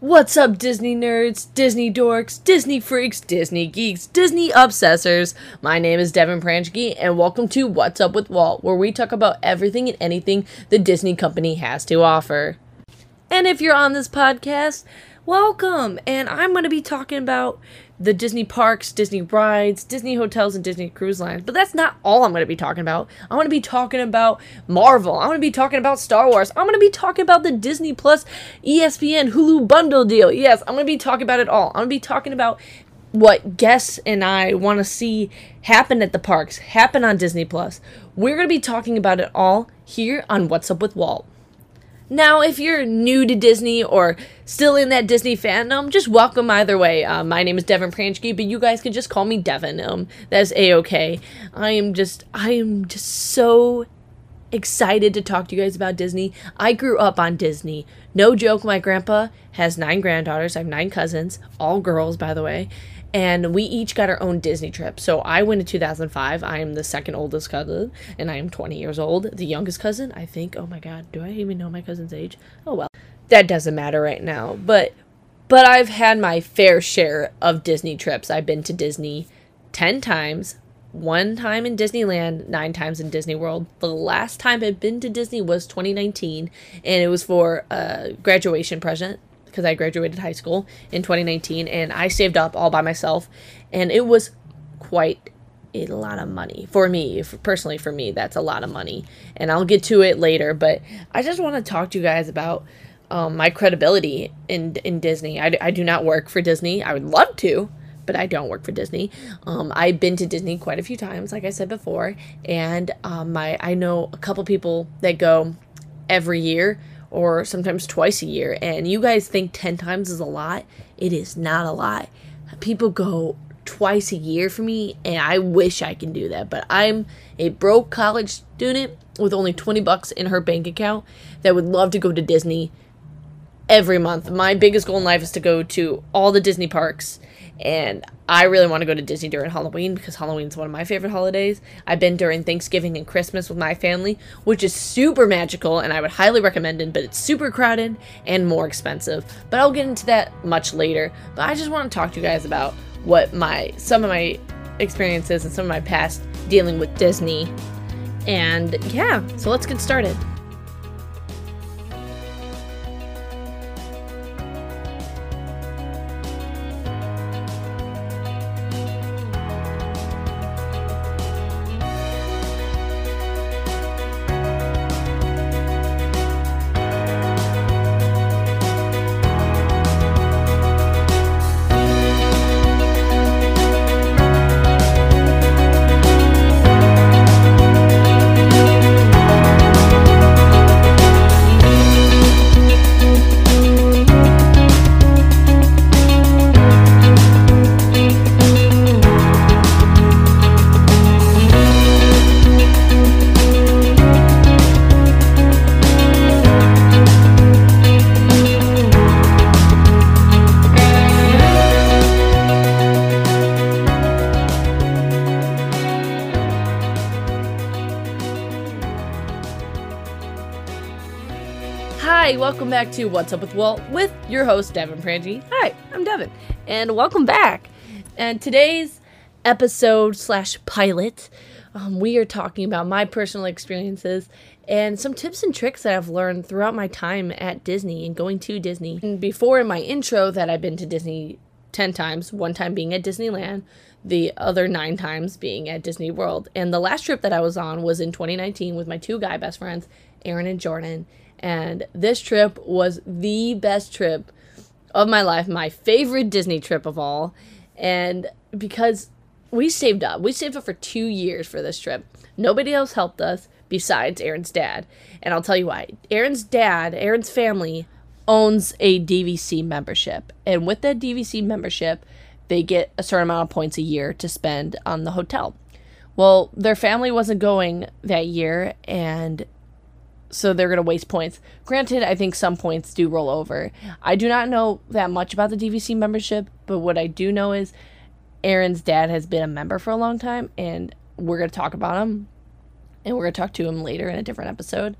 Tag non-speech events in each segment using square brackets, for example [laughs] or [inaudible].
What's up, Disney nerds, Disney dorks, Disney freaks, Disney geeks, Disney obsessors? My name is Devin Pranchke, and welcome to What's Up with Walt, where we talk about everything and anything the Disney company has to offer. And if you're on this podcast, welcome! And I'm going to be talking about the Disney parks, Disney rides, Disney hotels, and Disney cruise lines. But that's not all I'm going to be talking about. I'm going to be talking about Marvel. I'm going to be talking about Star Wars. I'm going to be talking about the Disney Plus ESPN Hulu bundle deal. Yes, I'm going to be talking about it all. I'm going to be talking about what guests and I want to see happen at the parks, happen on Disney Plus. We're going to be talking about it all here on What's Up with Walt. Now, if you're new to Disney or still in that Disney fandom, just welcome either way. Uh, my name is Devin Pranchke, but you guys can just call me Devin. Um, that's a okay. I am just, I am just so excited to talk to you guys about Disney. I grew up on Disney. No joke, my grandpa has nine granddaughters. I have nine cousins, all girls, by the way and we each got our own Disney trip. So I went in 2005. I am the second oldest cousin, and I am 20 years old. The youngest cousin, I think. Oh my God, do I even know my cousin's age? Oh well, that doesn't matter right now. But but I've had my fair share of Disney trips. I've been to Disney 10 times. One time in Disneyland, nine times in Disney World. The last time I'd been to Disney was 2019, and it was for a graduation present because I graduated high school in 2019 and I saved up all by myself and it was quite a lot of money for me personally for me that's a lot of money and I'll get to it later but I just want to talk to you guys about um, my credibility in in Disney I, I do not work for Disney I would love to but I don't work for Disney. Um, I've been to Disney quite a few times, like I said before, and um, my I know a couple people that go every year or sometimes twice a year. And you guys think 10 times is a lot. It is not a lot. People go twice a year for me, and I wish I can do that. But I'm a broke college student with only 20 bucks in her bank account that would love to go to Disney every month. My biggest goal in life is to go to all the Disney parks and I really want to go to Disney during Halloween because Halloween is one of my favorite holidays. I've been during Thanksgiving and Christmas with my family, which is super magical and I would highly recommend it, but it's super crowded and more expensive. But I'll get into that much later. But I just want to talk to you guys about what my some of my experiences and some of my past dealing with Disney. And yeah, so let's get started. Welcome back to What's Up with Walt with your host, Devin Pranchke. Hi, I'm Devin, and welcome back. And today's episode slash pilot, um, we are talking about my personal experiences and some tips and tricks that I've learned throughout my time at Disney and going to Disney. And before in my intro that I've been to Disney 10 times, one time being at Disneyland, the other nine times being at Disney World. And the last trip that I was on was in 2019 with my two guy best friends, Aaron and Jordan and this trip was the best trip of my life, my favorite Disney trip of all. And because we saved up, we saved up for two years for this trip. Nobody else helped us besides Aaron's dad. And I'll tell you why. Aaron's dad, Aaron's family, owns a DVC membership. And with that DVC membership, they get a certain amount of points a year to spend on the hotel. Well, their family wasn't going that year, and so they're going to waste points. Granted, I think some points do roll over. I do not know that much about the DVC membership, but what I do know is Aaron's dad has been a member for a long time, and we're going to talk about him, and we're going to talk to him later in a different episode.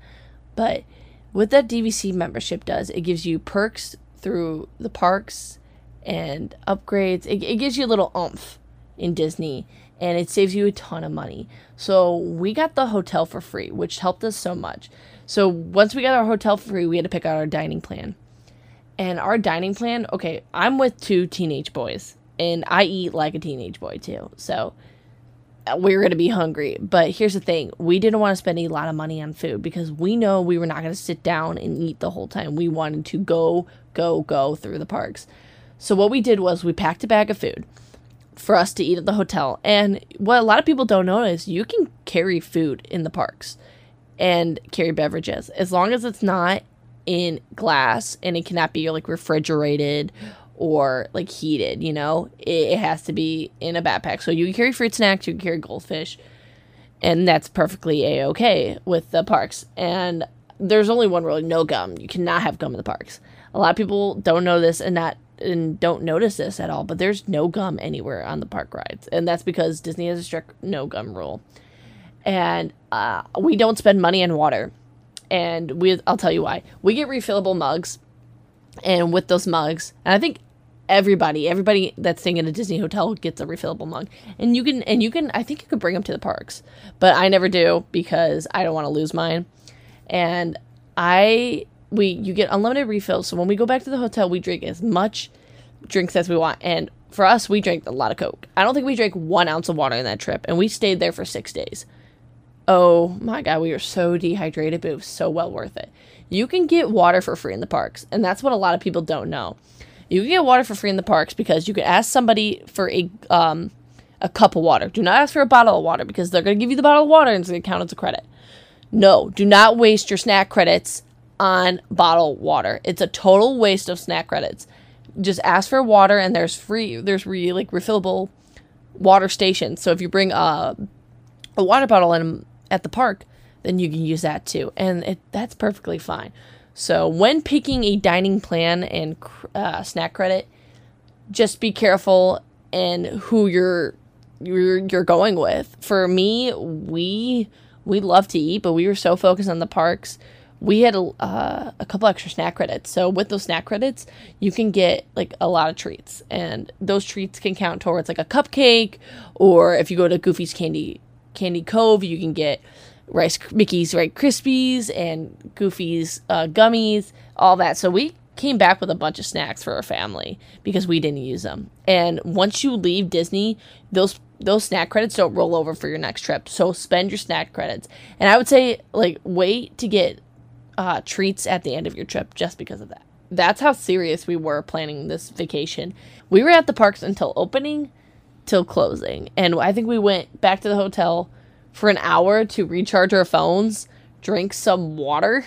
But what that DVC membership does, it gives you perks through the parks and upgrades. It, it gives you a little oomph in Disney and it saves you a ton of money. So we got the hotel for free, which helped us so much. So once we got our hotel free, we had to pick out our dining plan. And our dining plan, okay, I'm with two teenage boys, and I eat like a teenage boy too. So uh, we were going to be hungry. But here's the thing we didn't want to spend a lot of money on food because we know we were not going to sit down and eat the whole time. We wanted to go, go, go through the parks. So what we did was we packed a bag of food for us to eat at the hotel. And what a lot of people don't know is you can carry food in the parks and carry beverages as long as it's not in glass and it cannot be like refrigerated or like heated, you know? It, has to be in a backpack. So you can carry fruit snacks, you can carry goldfish, and that's perfectly a okay with the parks. And there's only one rule no gum. You cannot have gum in the parks. A lot of people don't know this and not and don't notice this at all, but there's no gum anywhere on the park rides, and that's because Disney has a strict no gum rule. And uh, we don't spend money on water, and we I'll tell you why. We get refillable mugs, and with those mugs, and I think everybody everybody that's staying in a Disney hotel gets a refillable mug, and you can and you can I think you could bring them to the parks, but I never do because I don't want to lose mine, and I we you get unlimited refills. So when we go back to the hotel, we drink as much drinks as we want. And for us, we drank a lot of Coke. I don't think we drank one ounce of water in that trip, and we stayed there for six days. Oh my god, we were so dehydrated, but it was so well worth it. You can get water for free in the parks, and that's what a lot of people don't know. You can get water for free in the parks because you can ask somebody for a um, a cup of water. Do not ask for a bottle of water because they're going to give you the bottle of water and it's going to count as a credit. No, do not waste your snack credits on bottled water. It's a total waste of snack credits. Just ask for water and there's free there's really like refillable water stations. So if you bring a a water bottle in at the park, then you can use that too. And it, that's perfectly fine. So when picking a dining plan and uh, snack credit, just be careful and who you're you're you're going with. For me, we we love to eat, but we were so focused on the parks we had a, uh, a couple extra snack credits. So with those snack credits, you can get like a lot of treats, and those treats can count towards like a cupcake, or if you go to Goofy's Candy Candy Cove, you can get Rice Mickey's Rice Krispies and Goofy's uh, gummies, all that. So we came back with a bunch of snacks for our family because we didn't use them. And once you leave Disney, those those snack credits don't roll over for your next trip. So spend your snack credits. And I would say like wait to get uh, treats at the end of your trip just because of that. That's how serious we were planning this vacation. We were at the parks until opening till closing. And I think we went back to the hotel for an hour to recharge our phones, drink some water,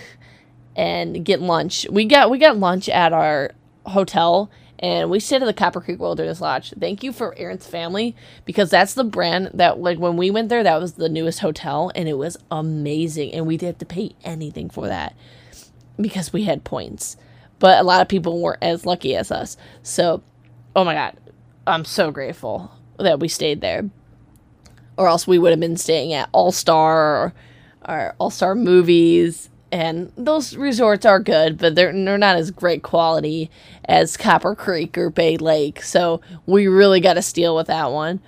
and get lunch. We got we got lunch at our hotel and we stayed at the Copper Creek Wilderness Lodge. Thank you for Aaron's family because that's the brand that like when we went there, that was the newest hotel and it was amazing, and we didn't have to pay anything for that because we had points. But a lot of people weren't as lucky as us. So, oh my god, I'm so grateful that we stayed there, or else we would have been staying at All Star or, or All Star Movies and those resorts are good, but they're they're not as great quality as Copper Creek or Bay Lake. So we really got to steal with that one.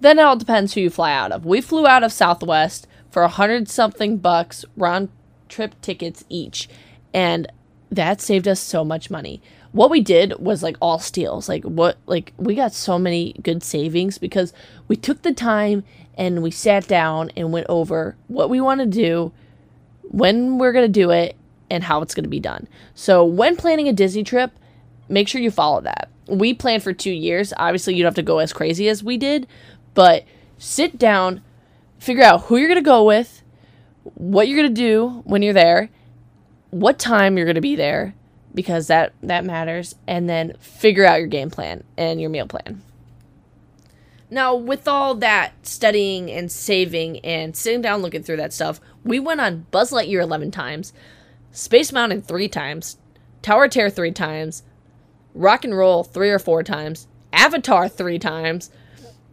Then it all depends who you fly out of. We flew out of Southwest for a hundred something bucks round trip tickets each, and that saved us so much money. What we did was like all steals. Like what like we got so many good savings because we took the time and we sat down and went over what we want to do when we're going to do it, and how it's going to be done. So, when planning a Disney trip, make sure you follow that. We planned for two years. Obviously, you don't have to go as crazy as we did, but sit down, figure out who you're going to go with, what you're going to do when you're there, what time you're going to be there, because that that matters, and then figure out your game plan and your meal plan. Now, with all that studying and saving and sitting down looking through that stuff, we went on Buzz Lightyear 11 times, Space Mountain 3 times, Tower Terror 3 times, Rock and Roll 3 or 4 times, Avatar 3 times,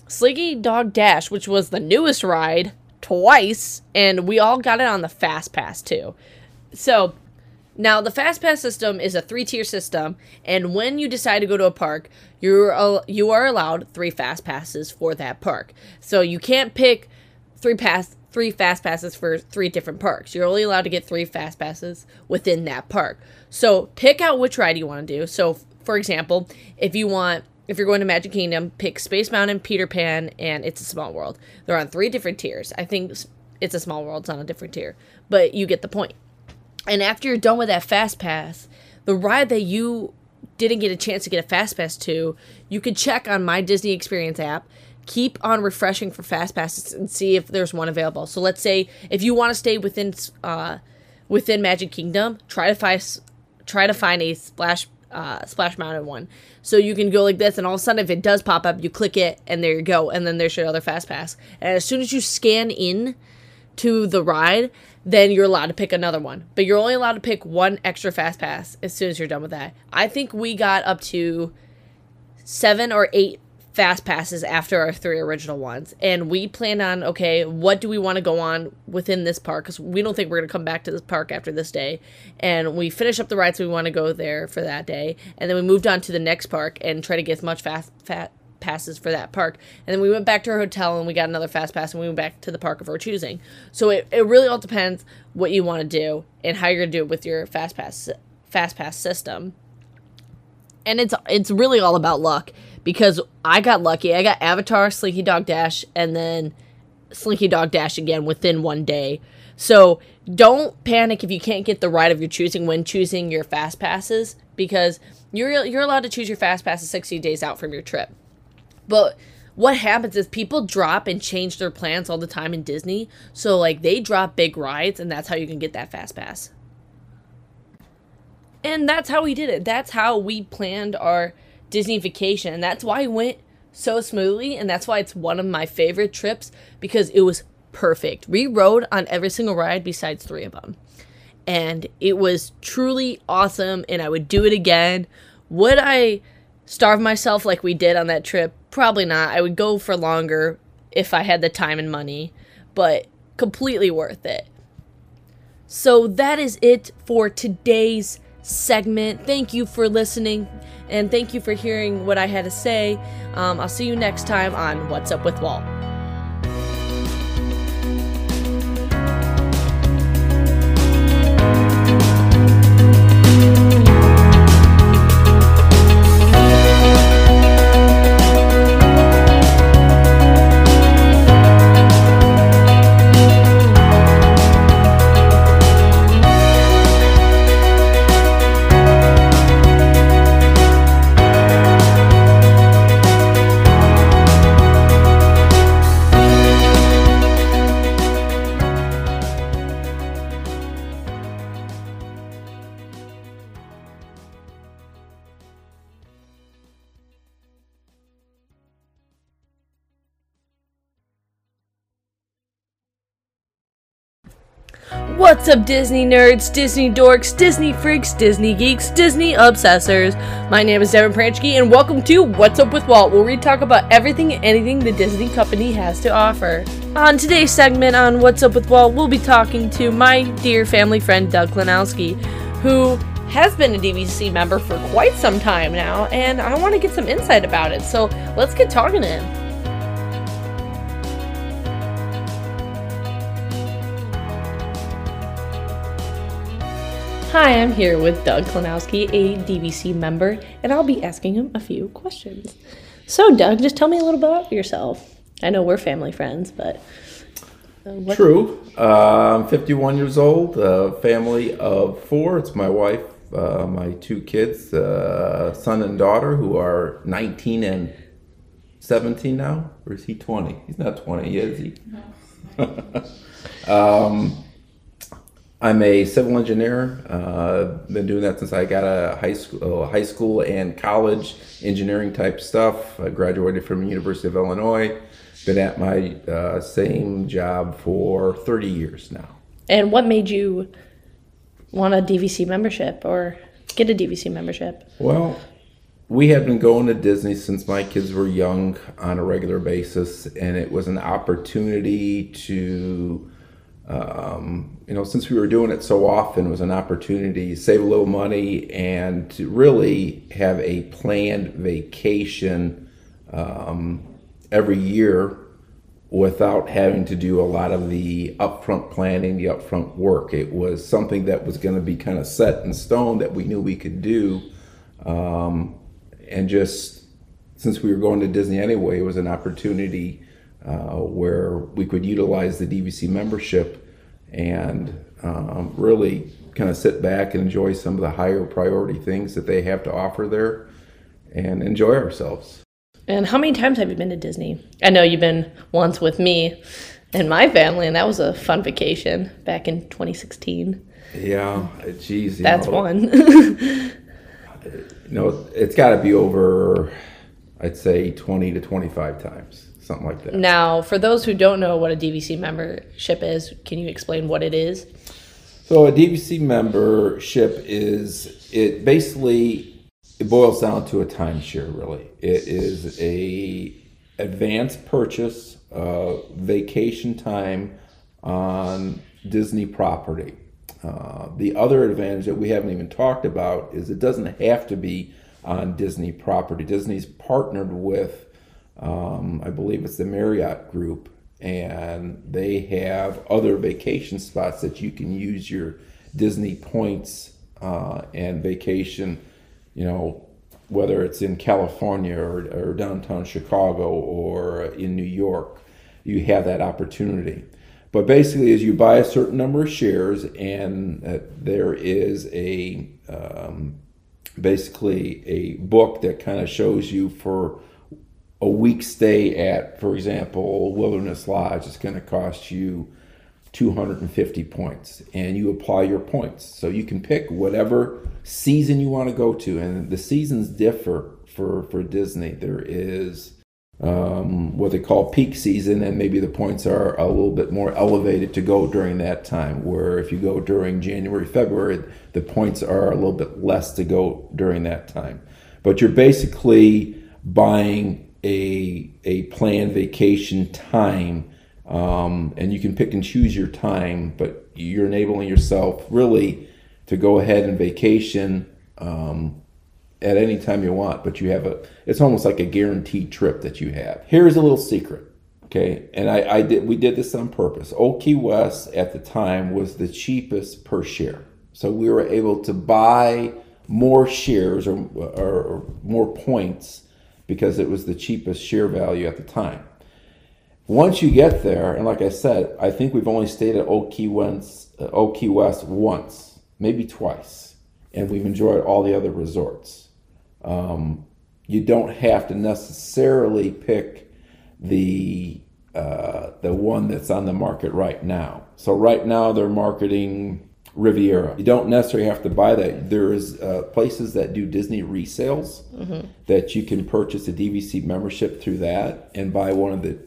Slinky Dog Dash, which was the newest ride, twice, and we all got it on the Fast Pass too. So, Now, the fast pass system is a three-tier system, and when you decide to go to a park, you're al- you are allowed three fast passes for that park. So you can't pick three pass three fast passes for three different parks. You're only allowed to get three fast passes within that park. So pick out which ride you want to do. So, for example, if you want if you're going to Magic Kingdom, pick Space Mountain, Peter Pan, and It's a Small World. They're on three different tiers. I think It's a Small World's on a different tier, but you get the point. And after you're done with that fast pass, the ride that you didn't get a chance to get a fast pass to, you could check on my Disney Experience app. Keep on refreshing for fast passes and see if there's one available. So let's say if you want to stay within uh, within Magic Kingdom, try to find try to find a splash uh, splash mountain one. So you can go like this, and all of a sudden, if it does pop up, you click it, and there you go, and then there's your other fast pass. And as soon as you scan in to the ride, then you're allowed to pick another one. But you're only allowed to pick one extra fast pass as soon as you're done with that. I think we got up to seven or eight fast passes after our three original ones. And we plan on, okay, what do we want to go on within this park? Because we don't think we're going to come back to this park after this day. And we finish up the rides we want to go there for that day. And then we moved on to the next park and try to get as much fast, fat, passes for that park. And then we went back to our hotel and we got another fast pass and we went back to the park of our choosing. So it, it really all depends what you want to do and how you're going to do it with your fast pass fast pass system. And it's it's really all about luck because I got lucky. I got Avatar, Slinky Dog Dash, and then Slinky Dog Dash again within one day. So don't panic if you can't get the ride of your choosing when choosing your fast passes because you're you're allowed to choose your fast passes 60 days out from your trip. But what happens is people drop and change their plans all the time in Disney. So like they drop big rides and that's how you can get that fast pass. And that's how we did it. That's how we planned our Disney vacation. And that's why it went so smoothly and that's why it's one of my favorite trips because it was perfect. We rode on every single ride besides 3 of them. And it was truly awesome and I would do it again. Would I starve myself like we did on that trip? Probably not. I would go for longer if I had the time and money, but completely worth it. So that is it for today's segment. Thank you for listening and thank you for hearing what I had to say. Um, I'll see you next time on What's Up with Walt. What's up, Disney nerds, Disney dorks, Disney freaks, Disney geeks, Disney obsessors? My name is Devin Pranchke, and welcome to What's Up with Walt, where we talk about everything and anything the Disney company has to offer. On today's segment on What's Up with Walt, we'll be talking to my dear family friend Doug Klinowski, who has been a DVC member for quite some time now, and I want to get some insight about it. So let's get talking to him. Hi, I'm here with Doug Klinowski, a DVC member, and I'll be asking him a few questions. So, Doug, just tell me a little bit about yourself. I know we're family friends, but. Uh, True. Uh, I'm 51 years old, a family of four. It's my wife, uh, my two kids, uh, son and daughter, who are 19 and 17 now. Or is he 20? He's not 20 yet, is he? [laughs] um, I'm a civil engineer. Uh, been doing that since I got a high school, uh, high school and college engineering type stuff. I graduated from the University of Illinois. Been at my uh, same job for 30 years now. And what made you want a DVC membership or get a DVC membership? Well, we had been going to Disney since my kids were young on a regular basis, and it was an opportunity to um, you know, since we were doing it so often, it was an opportunity to save a little money and to really have a planned vacation um, every year without having to do a lot of the upfront planning, the upfront work. It was something that was going to be kind of set in stone that we knew we could do. Um, and just since we were going to Disney anyway, it was an opportunity uh, where we could utilize the DVC membership and um, really kind of sit back and enjoy some of the higher priority things that they have to offer there and enjoy ourselves. And how many times have you been to Disney? I know you've been once with me and my family, and that was a fun vacation back in 2016. Yeah, geez. That's know, one. [laughs] you know, it's got to be over, I'd say, 20 to 25 times something like that. Now, for those who don't know what a DVC membership is, can you explain what it is? So a DVC membership is it basically it boils down to a timeshare really. It is a advanced purchase of vacation time on Disney property. Uh, the other advantage that we haven't even talked about is it doesn't have to be on Disney property. Disney's partnered with um, I believe it's the Marriott Group, and they have other vacation spots that you can use your Disney points uh, and vacation. You know, whether it's in California or, or downtown Chicago or in New York, you have that opportunity. But basically, as you buy a certain number of shares, and uh, there is a um, basically a book that kind of shows you for a week stay at, for example, Wilderness Lodge is going to cost you 250 points, and you apply your points. So you can pick whatever season you want to go to, and the seasons differ for for Disney. There is um, what they call peak season, and maybe the points are a little bit more elevated to go during that time. Where if you go during January, February, the points are a little bit less to go during that time. But you're basically buying a a planned vacation time, um, and you can pick and choose your time, but you're enabling yourself really to go ahead and vacation um, at any time you want. But you have a it's almost like a guaranteed trip that you have. Here's a little secret. Okay, and I, I did we did this on purpose. Old Key West at the time was the cheapest per share, so we were able to buy more shares or, or, or more points because it was the cheapest share value at the time. Once you get there, and like I said, I think we've only stayed at Old Key West, uh, Old Key West once, maybe twice, and we've enjoyed all the other resorts. Um, you don't have to necessarily pick the uh, the one that's on the market right now. So right now they're marketing Riviera. You don't necessarily have to buy that. There's uh, places that do Disney resales mm-hmm. that you can purchase a DVC membership through that and buy one of the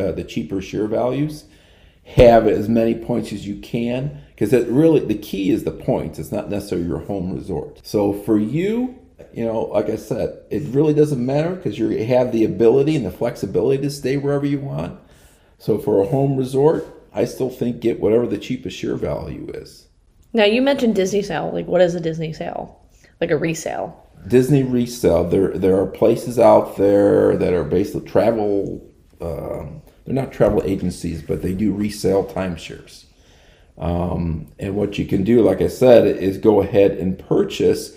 uh, the cheaper share values. Have as many points as you can because it really the key is the points. It's not necessarily your home resort. So for you, you know, like I said, it really doesn't matter because you have the ability and the flexibility to stay wherever you want. So for a home resort, I still think get whatever the cheapest share value is. Now you mentioned Disney sale. Like, what is a Disney sale? Like a resale? Disney resale. There, there are places out there that are basically travel. Um, they're not travel agencies, but they do resale timeshares. Um, and what you can do, like I said, is go ahead and purchase.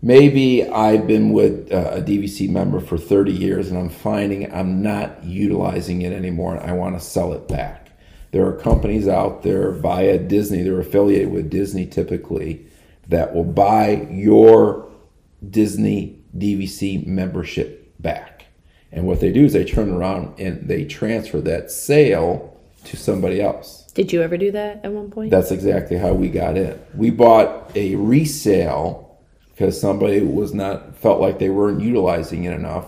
Maybe I've been with uh, a DVC member for 30 years and I'm finding I'm not utilizing it anymore and I want to sell it back. There are companies out there via Disney, they're affiliated with Disney typically, that will buy your Disney DVC membership back. And what they do is they turn around and they transfer that sale to somebody else. Did you ever do that at one point? That's exactly how we got in. We bought a resale because somebody was not felt like they weren't utilizing it enough.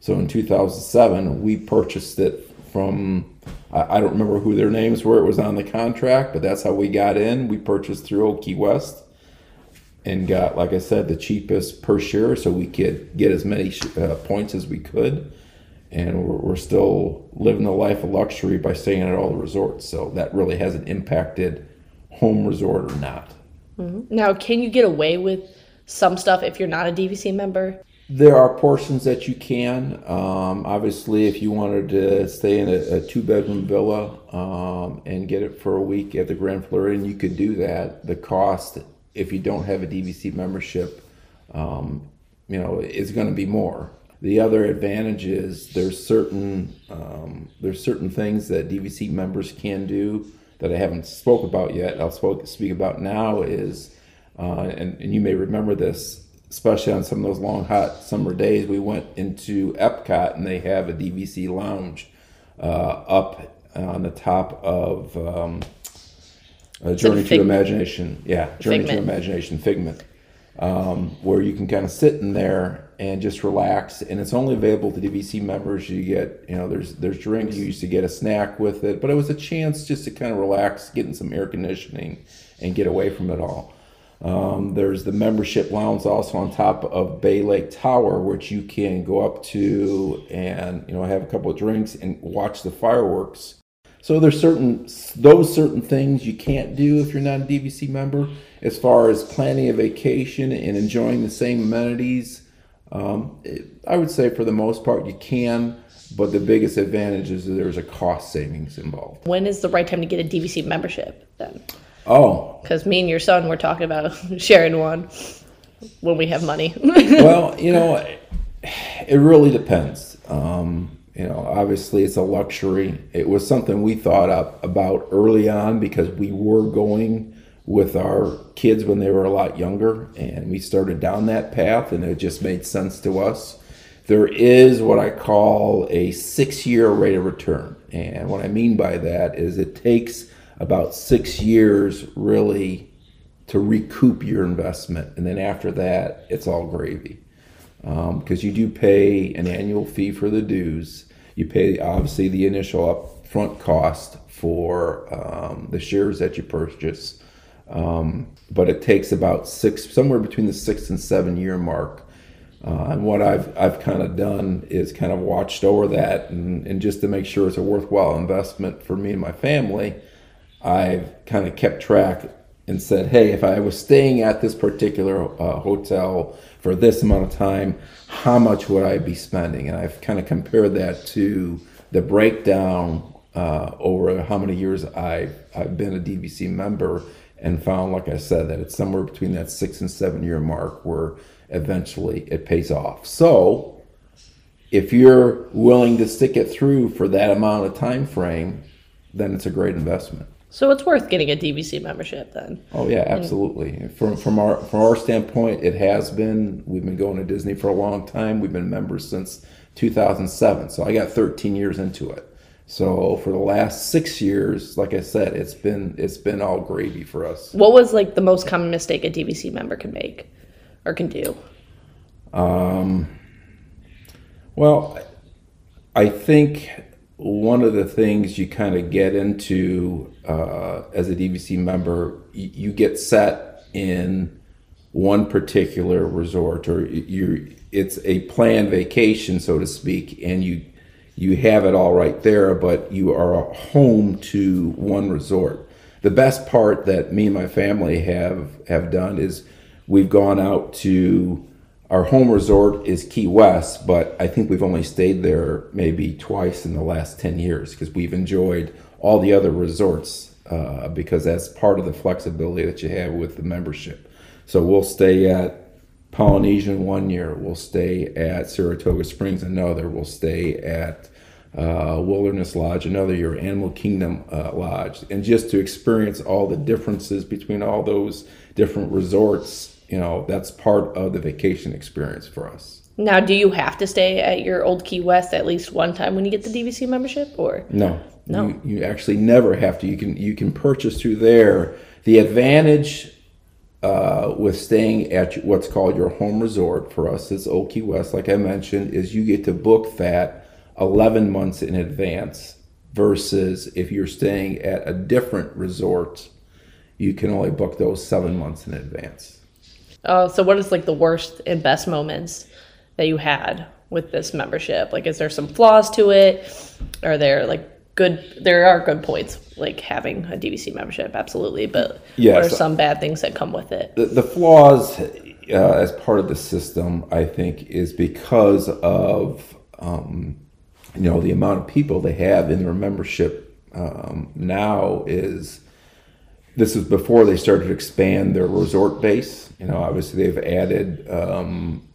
So in 2007, we purchased it from I, don't remember who their names were. It was on the contract, but that's how we got in. We purchased through Old Key West and got, like I said, the cheapest per share, so we could get as many uh, points as we could. and we're, we're still living the life of luxury by staying at all the resorts. So that really hasn't impacted home resort or not. Now, can you get away with some stuff if you're not a DVC member? There are portions that you can. Um, obviously, if you wanted to stay in a, a two bedroom villa um, and get it for a week at the Grand Floridian, you could do that. The cost, if you don't have a DVC membership, um, you know, is going to be more. The other advantage is there's certain um, there's certain things that DVC members can do that I haven't spoke about yet. I'll spoke, speak about now is, uh, and, and you may remember this, especially on some of those long hot summer days. We went into Epcot and they have a DVC lounge uh, up on the top of um, Journey to Imagination. Yeah, Journey Figment. to Imagination Figment um, where you can kind of sit in there and just relax. And it's only available to DVC members. You get, you know, there's there's drinks. You used to get a snack with it, but it was a chance just to kind of relax, get in some air conditioning, and get away from it all. Um, there's the membership lounge also on top of Bay Lake Tower, which you can go up to and you know have a couple of drinks and watch the fireworks. So there's certain those certain things you can't do if you're not a DVC member. As far as planning a vacation and enjoying the same amenities, um, it, I would say for the most part you can. But the biggest advantage is that there's a cost savings involved. When is the right time to get a DVC membership then? Oh, Because me and your son were talking about [laughs] sharing one when we have money. [laughs] well, you know, it really depends. Um, you know, obviously it's a luxury. It was something we thought up about early on because we were going with our kids when they were a lot younger, and we started down that path, and it just made sense to us. There is what I call a six-year rate of return, and what I mean by that is it takes about six years really to recoup your investment, and then after that, it's all gravy because you do pay an annual fee for the dues. You pay obviously the initial upfront cost for um, the shares that you purchase, um, but it takes about six, somewhere between the six and seven year mark. Uh, and what I've I've kind of done is kind of watched over that, and, and just to make sure it's a worthwhile investment for me and my family, I've kind of kept track and said, hey, if I was staying at this particular uh, hotel for this amount of time, how much would I be spending? And I've kind of compared that to the breakdown uh, over how many years I've, I've been a DVC member and found, like I said, that it's somewhere between that six and seven year mark where eventually it pays off. So if you're willing to stick it through for that amount of time frame, then it's a great investment. So it's worth getting a DVC membership then. Oh yeah, absolutely. From from our from our standpoint, it has been. We've been going to Disney for a long time. We've been members since 2007. So I got 13 years into it. So for the last six years, like I said, it's been it's been all gravy for us. What was like the most common mistake a DVC member can make or can do? Um. Well, I think one of the things you kind of get into uh, as a DVC member, you, you get set in one particular resort, or you it's a planned vacation, so to speak, and you you have it all right there, but you are home to one resort. The best part that me and my family have have done is we've gone out to our home resort is Key West, but I think we've only stayed there maybe twice in the last 10 years because we've enjoyed all the other resorts uh, because that's part of the flexibility that you have with the membership. So we'll stay at Polynesian one year, we'll stay at Saratoga Springs another, we'll stay at uh, Wilderness Lodge another year, Animal Kingdom uh, Lodge, and just to experience all the differences between all those different resorts, you know, that's part of the vacation experience for us. Now, do you have to stay at your old Key West at least one time when you get the DVC membership or? No, No. You, you actually never have to. You can you can purchase through there. The advantage uh, with staying at what's called your home resort for us is Old Key West, like I mentioned, is you get to book that 11 months in advance versus if you're staying at a different resort, you can only book those seven months in advance. Oh, so what is like the worst and best moments that you had with this membership? Like, is there some flaws to it? Are there like good? There are good points like having a DVC membership, absolutely. But yeah, what are some bad things that come with it? the, the flaws uh, as part of the system, I think, is because of um, you know the amount of people they have in their membership um, now is this is before they started to expand their resort base. You know, obviously they've added um,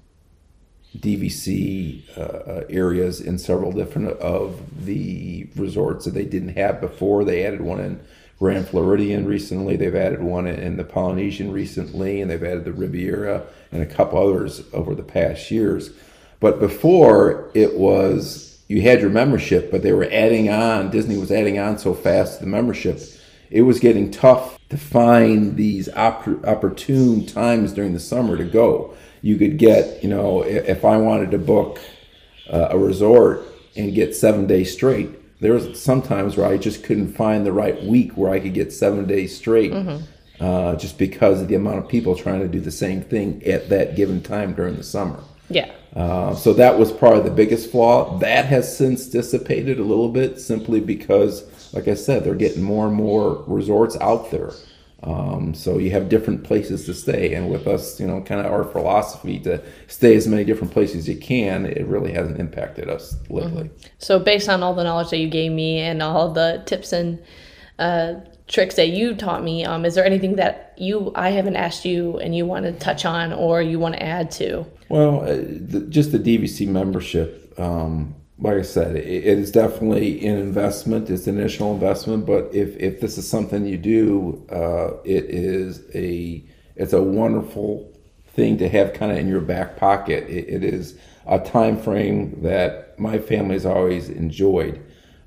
DVC uh, uh, areas in several different of the resorts that they didn't have before. They added one in Grand Floridian recently. They've added one in the Polynesian recently, and they've added the Riviera and a couple others over the past years. But before it was you had your membership, but they were adding on. Disney was adding on so fast the membership, it was getting tough to find these opp- opportune times during the summer to go. You could get, you know, if I wanted to book uh, a resort and get seven days straight. There was sometimes where I just couldn't find the right week where I could get seven days straight, uh, just because of the amount of people trying to do the same thing at that given time during the summer. Yeah. Uh, so that was probably the biggest flaw. That has since dissipated a little bit, simply because, like I said, they're getting more and more resorts out there. Um, so you have different places to stay, and with us, you know, kind of our philosophy to stay as many different places as you can, it really hasn't impacted us lately. So, based on all the knowledge that you gave me and all the tips and uh, tricks that you taught me, um, is there anything that you I haven't asked you and you want to touch on or you want to add to? Well, uh, just the DVC membership, um, like I said, it, is definitely an investment. It's an initial investment, but if, if this is something you do, uh, it is a it's a wonderful thing to have kind of in your back pocket. It, it is a time frame that my family has always enjoyed.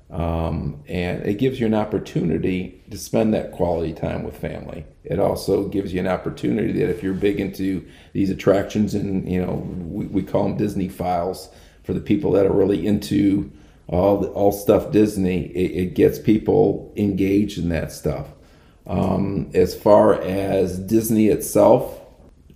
Um, and it gives you an opportunity to spend that quality time with family. It also gives you an opportunity that if you're big into these attractions and you know we, we call them Disneyphiles for the people that are really into all all stuff Disney, it, it gets people engaged in that stuff. Um, as far as Disney itself,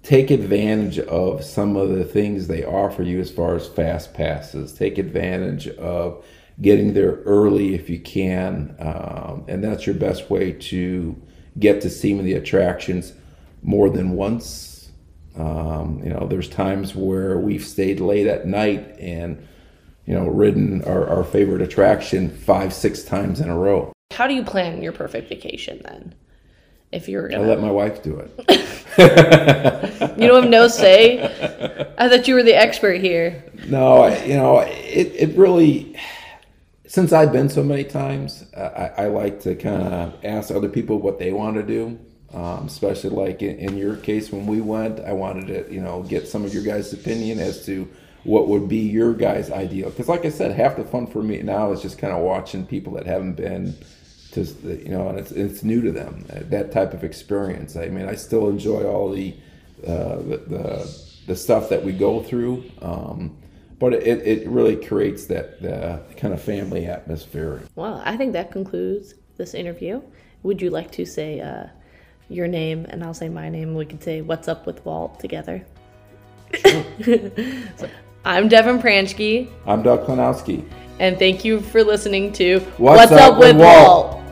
take advantage of some of the things they offer you as far as fast passes. Take advantage of getting there early if you can, um, and that's your best way to get to see the attractions more than once. Um, you know, there's times where we've stayed late at night and you know ridden our, our favorite attraction five, six times in a row. How do you plan your perfect vacation then? If you're gonna, let my wife do it. [laughs] you don't have no say. I thought you were the expert here. No, I, you know, it, it really, since I've been so many times, I, I like to kind of ask other people what they want to do. Um, especially like in, in your case, when we went, I wanted to, you know, get some of your guys' opinion as to what would be your guys' ideal. Because, like I said, half the fun for me now is just kind of watching people that haven't been to, you know, and it's it's new to them that type of experience. I mean, I still enjoy all the uh, the, the the stuff that we go through. Um, but it, it really creates that uh, kind of family atmosphere. Well, I think that concludes this interview. Would you like to say uh, your name and I'll say my name and we can say what's up with Walt together? So, [laughs] I'm Devin Pranchke I'm Doug Klanowski. and thank you for listening to What's Up with Walt?